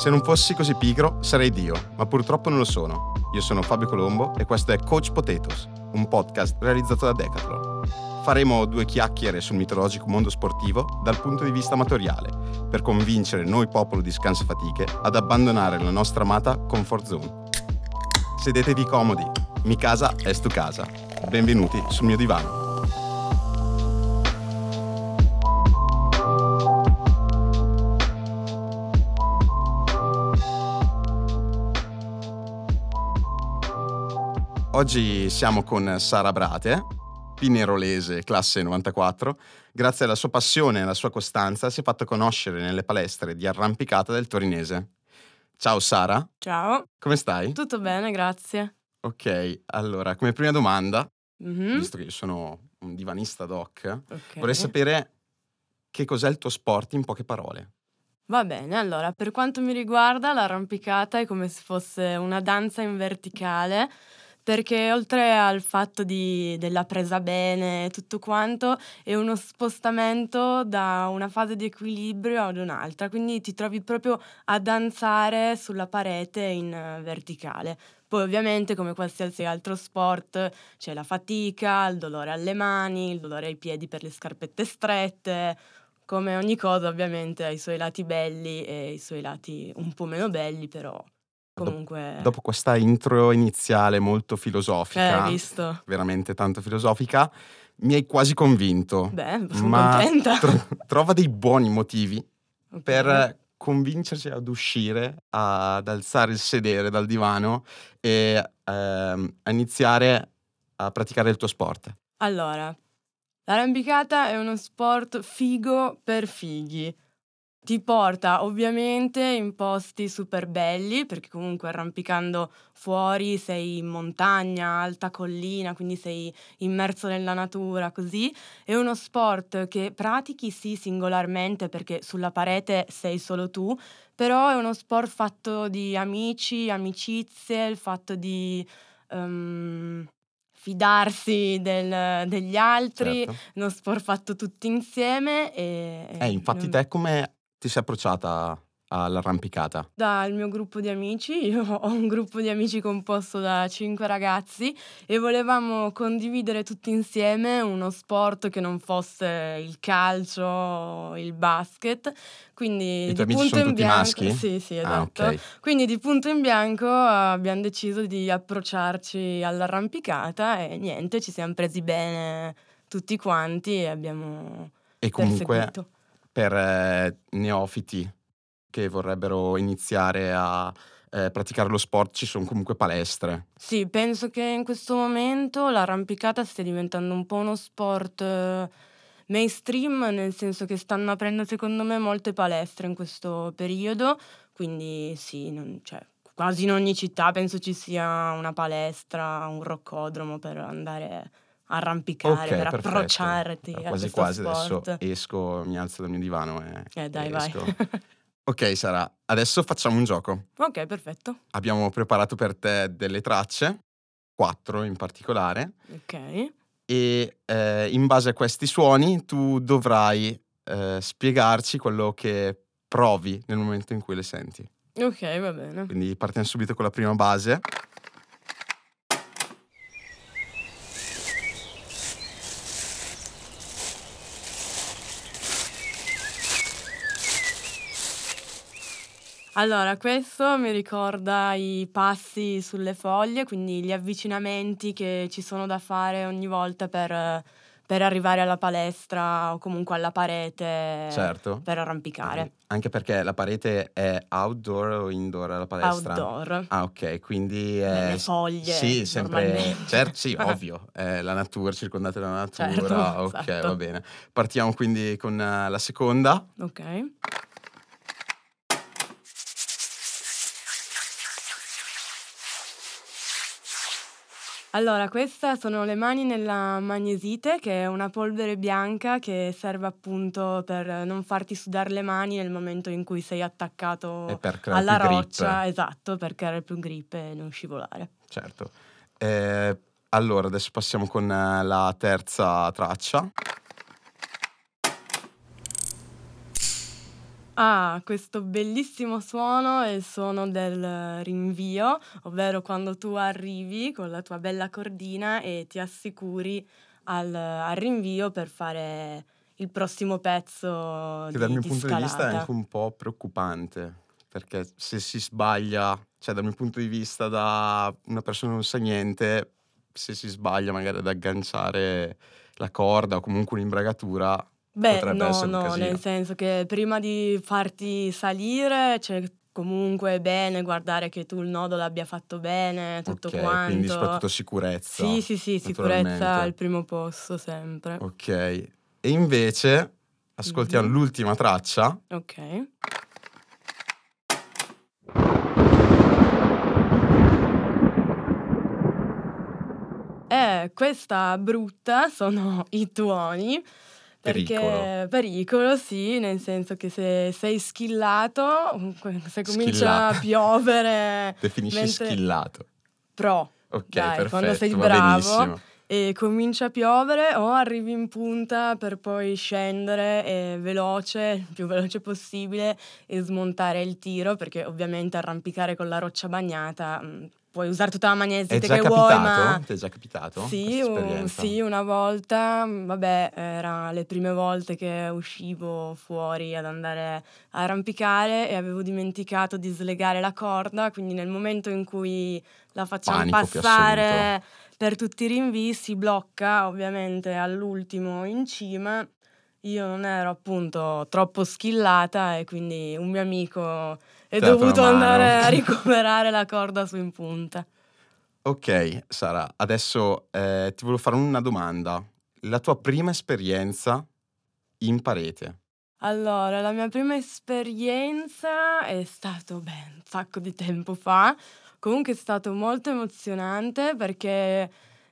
Se non fossi così pigro, sarei Dio, ma purtroppo non lo sono. Io sono Fabio Colombo e questo è Coach Potatoes, un podcast realizzato da Decathlon. Faremo due chiacchiere sul mitologico mondo sportivo dal punto di vista amatoriale, per convincere noi popolo di scanse fatiche ad abbandonare la nostra amata comfort zone. Sedetevi comodi, mi casa è stu casa. Benvenuti sul mio divano. Oggi siamo con Sara Brate, pinerolese, classe 94. Grazie alla sua passione e alla sua costanza si è fatto conoscere nelle palestre di arrampicata del torinese. Ciao Sara. Ciao. Come stai? Tutto bene, grazie. Ok, allora, come prima domanda, mm-hmm. visto che io sono un divanista doc, okay. vorrei sapere che cos'è il tuo sport in poche parole. Va bene, allora, per quanto mi riguarda, l'arrampicata è come se fosse una danza in verticale perché oltre al fatto di, della presa bene e tutto quanto, è uno spostamento da una fase di equilibrio ad un'altra, quindi ti trovi proprio a danzare sulla parete in verticale. Poi ovviamente come qualsiasi altro sport c'è la fatica, il dolore alle mani, il dolore ai piedi per le scarpette strette, come ogni cosa ovviamente ha i suoi lati belli e i suoi lati un po' meno belli, però Comunque... Dopo questa intro iniziale molto filosofica, eh, visto. veramente tanto filosofica, mi hai quasi convinto. Beh, sono ma contenta. Tro- trova dei buoni motivi okay. per convincerci ad uscire, ad alzare il sedere dal divano e ehm, a iniziare a praticare il tuo sport. Allora, l'arrampicata è uno sport figo per fighi ti porta ovviamente in posti super belli, perché comunque arrampicando fuori sei in montagna, alta collina, quindi sei immerso nella natura, così. È uno sport che pratichi sì singolarmente perché sulla parete sei solo tu, però è uno sport fatto di amici, amicizie, il fatto di... Um, fidarsi del, degli altri, certo. uno sport fatto tutti insieme. E, eh, infatti te come ti sei approcciata all'arrampicata? Dal mio gruppo di amici, io ho un gruppo di amici composto da cinque ragazzi e volevamo condividere tutti insieme uno sport che non fosse il calcio, il basket, quindi I di punto in bianco, maschi? Sì, sì, ah, esatto. Ah, okay. Quindi di punto in bianco abbiamo deciso di approcciarci all'arrampicata e niente, ci siamo presi bene tutti quanti e abbiamo e comunque perseguito per eh, neofiti che vorrebbero iniziare a eh, praticare lo sport ci sono comunque palestre. Sì, penso che in questo momento l'arrampicata stia diventando un po' uno sport eh, mainstream, nel senso che stanno aprendo secondo me molte palestre in questo periodo, quindi sì, non, cioè, quasi in ogni città penso ci sia una palestra, un roccodromo per andare arrampicare, okay, per perfetto. approcciarti a Quasi quasi sport. adesso esco, mi alzo dal mio divano e Eh dai, esco. vai. ok Sara, adesso facciamo un gioco. Ok, perfetto. Abbiamo preparato per te delle tracce, quattro in particolare. Ok. E eh, in base a questi suoni tu dovrai eh, spiegarci quello che provi nel momento in cui le senti. Ok, va bene. Quindi partiamo subito con la prima base. Allora, questo mi ricorda i passi sulle foglie, quindi gli avvicinamenti che ci sono da fare ogni volta per, per arrivare alla palestra o comunque alla parete certo. per arrampicare. Anche perché la parete è outdoor o indoor la palestra? Outdoor. Ah, ok, quindi è... Le foglie. Sì, sempre... Certo, sì, ovvio, è la natura, circondate dalla natura. Certo, ok, esatto. va bene. Partiamo quindi con la seconda. Ok. Allora, queste sono le mani nella magnesite, che è una polvere bianca che serve appunto per non farti sudare le mani nel momento in cui sei attaccato alla roccia, grip. esatto, per creare più grip e non scivolare. Certo. Eh, allora, adesso passiamo con la terza traccia. Ha questo bellissimo suono, è il suono del rinvio, ovvero quando tu arrivi con la tua bella cordina e ti assicuri al, al rinvio per fare il prossimo pezzo Che di, dal mio di punto di vista è scalata. anche un po' preoccupante, perché se si sbaglia, cioè dal mio punto di vista da una persona che non sa niente, se si sbaglia magari ad agganciare la corda o comunque un'imbragatura, Beh, potrebbe no, no, nel senso che prima di farti salire c'è comunque bene guardare che tu il nodo l'abbia fatto bene, tutto Ok, quanto. quindi soprattutto sicurezza. Sì, sì, sì, sicurezza al primo posto sempre. Ok. E invece ascoltiamo Mhm. l'ultima traccia. Ok. Eh, questa brutta sono i tuoni. Perché Pericolo. pericolo, sì, nel senso che se sei schillato, se comincia Schillato. a piovere Definisci mentre- schillato. pro, Ok, Dai, perfetto, quando sei bravo e comincia a piovere o arrivi in punta per poi scendere veloce, il più veloce possibile e smontare il tiro perché ovviamente arrampicare con la roccia bagnata mh, puoi usare tutta la già che vuoi capitato? ma Ti è già capitato? sì, un- sì, una volta, vabbè, era le prime volte che uscivo fuori ad andare a arrampicare e avevo dimenticato di slegare la corda, quindi nel momento in cui la facciamo Panico passare per tutti i rinvii si blocca ovviamente all'ultimo in cima. Io non ero appunto troppo skillata e quindi un mio amico è dato dovuto andare a ricoverare la corda su in punta. Ok, Sara, adesso eh, ti volevo fare una domanda. La tua prima esperienza in parete? Allora, la mia prima esperienza è stato, beh, un sacco di tempo fa. Comunque è stato molto emozionante perché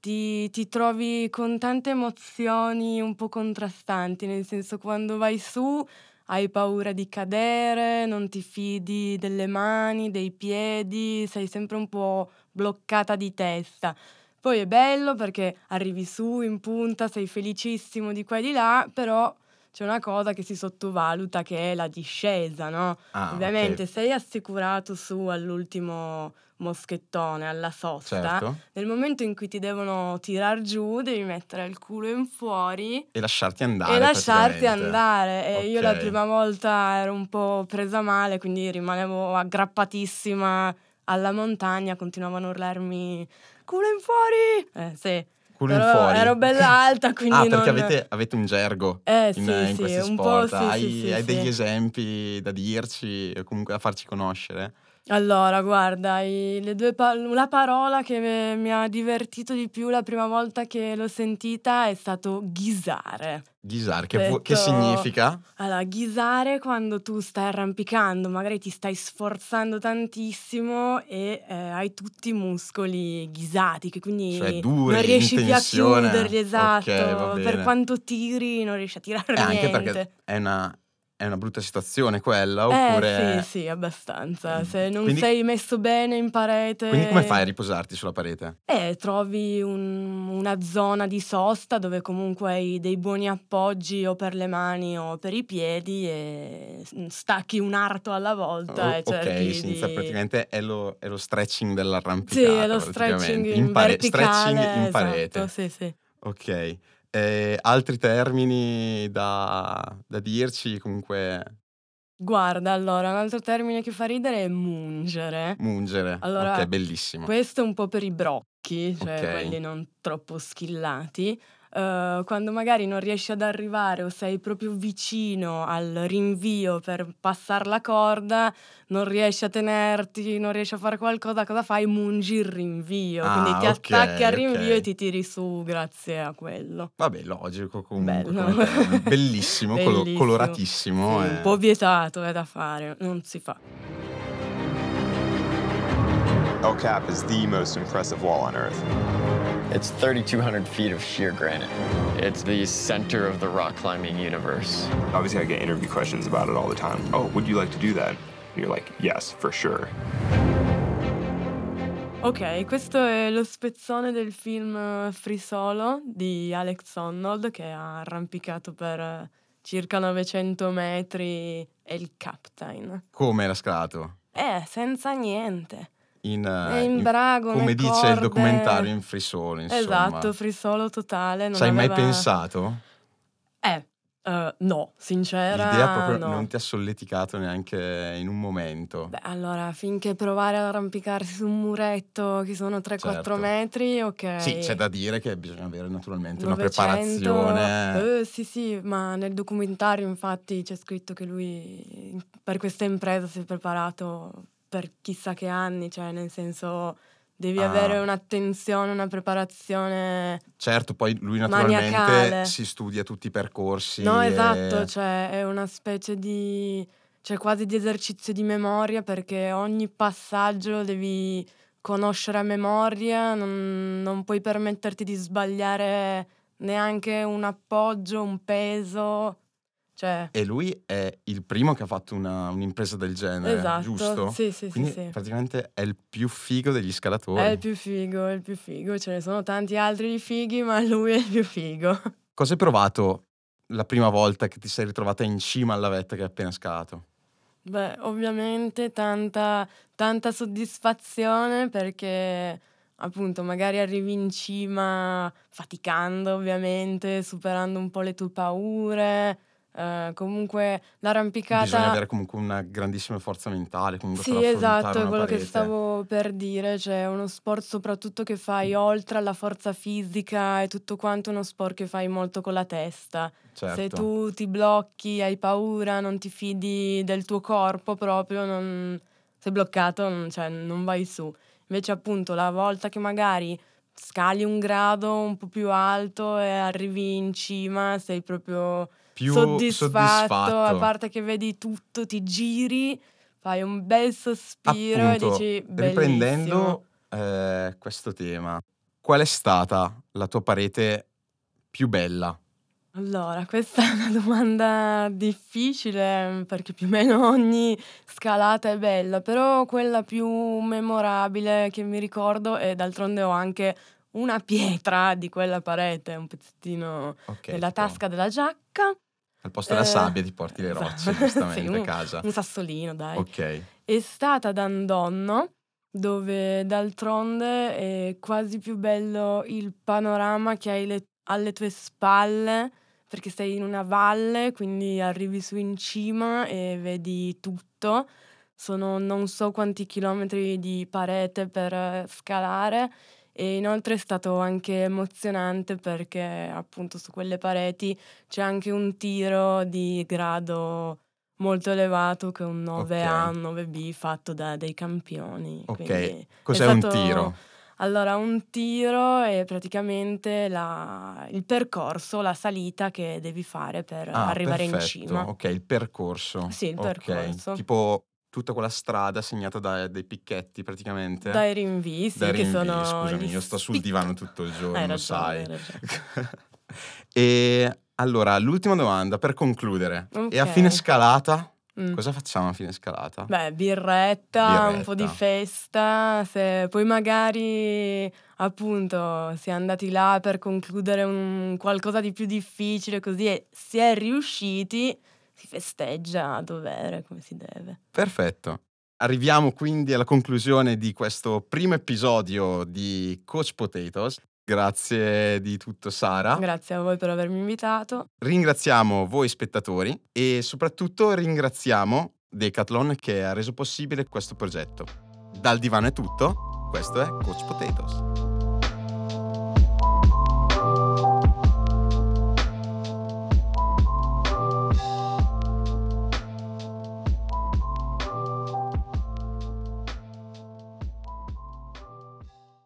ti, ti trovi con tante emozioni un po' contrastanti, nel senso quando vai su hai paura di cadere, non ti fidi delle mani, dei piedi, sei sempre un po' bloccata di testa. Poi è bello perché arrivi su in punta, sei felicissimo di qua e di là, però c'è una cosa che si sottovaluta che è la discesa, no? Ah, Ovviamente ok, sei assicurato su all'ultimo moschettone, alla sosta. certo. Nel momento in cui ti devono tirar giù, devi mettere il culo in fuori E lasciarti andare e lasciarti andare. E io la prima volta ero un po' presa male, quindi rimanevo aggrappatissima alla montagna, continuavano a urlarmi culo in fuori! Eh sì, Culo in fuori. ero bella alta, quindi ah, non... perché avete, avete un gergo Eh in, sì, in sì, questi un sport. po' sì, hai sì, sì, hai degli sì. esempi da dirci o comunque da farci conoscere? Allora, guarda, i- le due pa- la parola che me- mi ha divertito di più la prima volta che l'ho sentita è stato ghisare. Ghisar, che, vu- che Detto- significa? Allora, ghisare quando tu stai arrampicando, magari ti stai sforzando tantissimo e eh, hai tutti i muscoli ghisati, che quindi Cioè duri, non riesci più a tensione. chiuderli, esatto. Ok, va per bene. quanto tiri non riesci a tirare Eh, anche niente. perché è una, è una brutta situazione quella, Eh oppure... sì, sì, abbastanza. Se non Quindi- sei messo bene in parete... Quindi come fai a riposarti sulla parete? Eh, trovi un- una zona di sosta dove comunque hai dei buoni appoggi o per le mani o per i piedi e stacchi un arto alla volta O- e cerchi ok, senza di... praticamente è lo, è lo stretching Sì, dell'arrampicata. è lo stretching praticamente. in, pare- verticale. stretching in parete. esatto, sì, sì. Ok. Eh, altri termini da, da dirci? Comunque, Guarda, allora, un altro termine che fa ridere è mungere. mungere. Allora, ok, bellissimo. Questo è un po' per i brocchi, cioè Ok. quelli non troppo skillati. Eh, quando magari non riesci ad arrivare o sei proprio vicino al rinvio per passare la corda, non riesci a tenerti, non riesci a fare qualcosa, cosa fai? Mungi il rinvio. Ah, Quindi ti ok, attacchi al rinvio ok. e ti tiri su grazie a quello. Vabbè, logico comunque. Bello. Bellissimo, Bellissimo. coloratissimo. Sì, eh. un po' vietato è da fare, non si fa. El Cap is the most impressive wall on Earth. It's 3,200 feet of sheer granite. It's the center of the rock climbing universe. Obviously, I get interview questions about it all the time. Oh, would you like to do that? And you're like, yes, for sure. Ok, questo è lo spezzone del film eh, Free Solo di Alex Honnold che ha arrampicato per eh, circa 900 metri è il captain. Come l'ha scalato? Eh, senza niente. In, eh, in in- brago, come dice il corde. documentario in free solo, insomma. Esatto, frisolo totale. Non Ci hai mai aveva- pensato? Eh, eh, no, sincera L'idea proprio no. non ti ha solleticato neanche in un momento. Beh, allora, finché provare ad arrampicarsi su un muretto che sono 3-4 Certo. metri, ok. Sì, c'è da dire che bisogna avere naturalmente una 900, preparazione. eh, sì, sì, ma nel documentario infatti c'è scritto che lui per questa impresa si è preparato per chissà che anni, cioè nel senso devi Ah. avere un'attenzione, una preparazione... Certo, poi lui naturalmente Maniacale. si studia tutti i percorsi. No, e- esatto, cioè è una specie di... cioè quasi di esercizio di memoria perché ogni passaggio lo devi conoscere a memoria, non, non puoi permetterti di sbagliare neanche un appoggio, un peso, cioè... E lui è il primo che ha fatto una- un'impresa del genere, Esatto, giusto? sì, sì, Quindi sì, sì. praticamente è il più figo degli scalatori. È il più figo, è il più figo, ce ne sono tanti altri di fighi, ma lui è il più figo. Cosa hai provato la prima volta che ti sei ritrovata in cima alla vetta che hai appena scalato? Beh, ovviamente tanta, tanta soddisfazione perché appunto magari arrivi in cima faticando ovviamente, superando un po' le tue paure. Eh, comunque l'arrampicata... Bisogna avere comunque una grandissima forza mentale comunque Sì, esatto, è quello che parete. stavo per dire, cioè uno sport soprattutto che fai oltre alla forza fisica e tutto quanto, uno sport che fai molto con la testa. Certo. Se tu ti blocchi, hai paura, non ti fidi del tuo corpo proprio, non... sei bloccato, non, cioè, non vai su. Invece appunto la volta che magari scali un grado un po' più alto e arrivi in cima, sei proprio più soddisfatto, a soddisfatto. parte che vedi tutto, ti giri, fai un bel sospiro Appunto, e dici riprendendo bellissimo. eh, questo tema, qual è stata la tua parete più bella? Allora, questa è una domanda difficile perché più o meno ogni scalata è bella, però quella più memorabile che mi ricordo e d'altronde ho anche una pietra di quella parete, un pezzettino Ok, nella tipo, tasca della giacca. Al posto della Eh, sabbia ti porti le rocce, esatto. giustamente, Sì, a un- casa. Un sassolino, dai. Ok. È stata ad Andonno, dove d'altronde è quasi più bello il panorama che hai le- alle tue spalle, perché sei in una valle, quindi arrivi su in cima e vedi tutto. Sono non so quanti chilometri di parete per eh, scalare e inoltre è stato anche emozionante perché appunto su quelle pareti c'è anche un tiro di grado molto elevato che è un 9A, Ok. un 9B fatto da dei campioni. Ok, Cos'è è un stato- tiro? Allora, un tiro è praticamente la- il percorso, la salita che devi fare per Ah, arrivare in perfetto. cima. Ok, il percorso. Sì, il Ok, percorso. Tipo tutta quella strada segnata da dei picchetti praticamente. Dai rinvii, sì, Dai che rinvii, sono scusami, io sto sul divano tutto il giorno, ragione, sai. e allora, l'ultima domanda per concludere. E a fine scalata, Mm. cosa facciamo a fine scalata? Beh, birretta, un po' di Birretta. festa, se poi magari appunto si è andati là per concludere un qualcosa di più difficile così e si è riusciti, si festeggia a dovere, come si deve. Perfetto. Arriviamo quindi alla conclusione di questo primo episodio di Coach Potatoes. Grazie di tutto Sara. Grazie a voi per avermi invitato. Ringraziamo voi spettatori e soprattutto ringraziamo Decathlon che ha reso possibile questo progetto. Dal divano è tutto, questo è Coach Potatoes.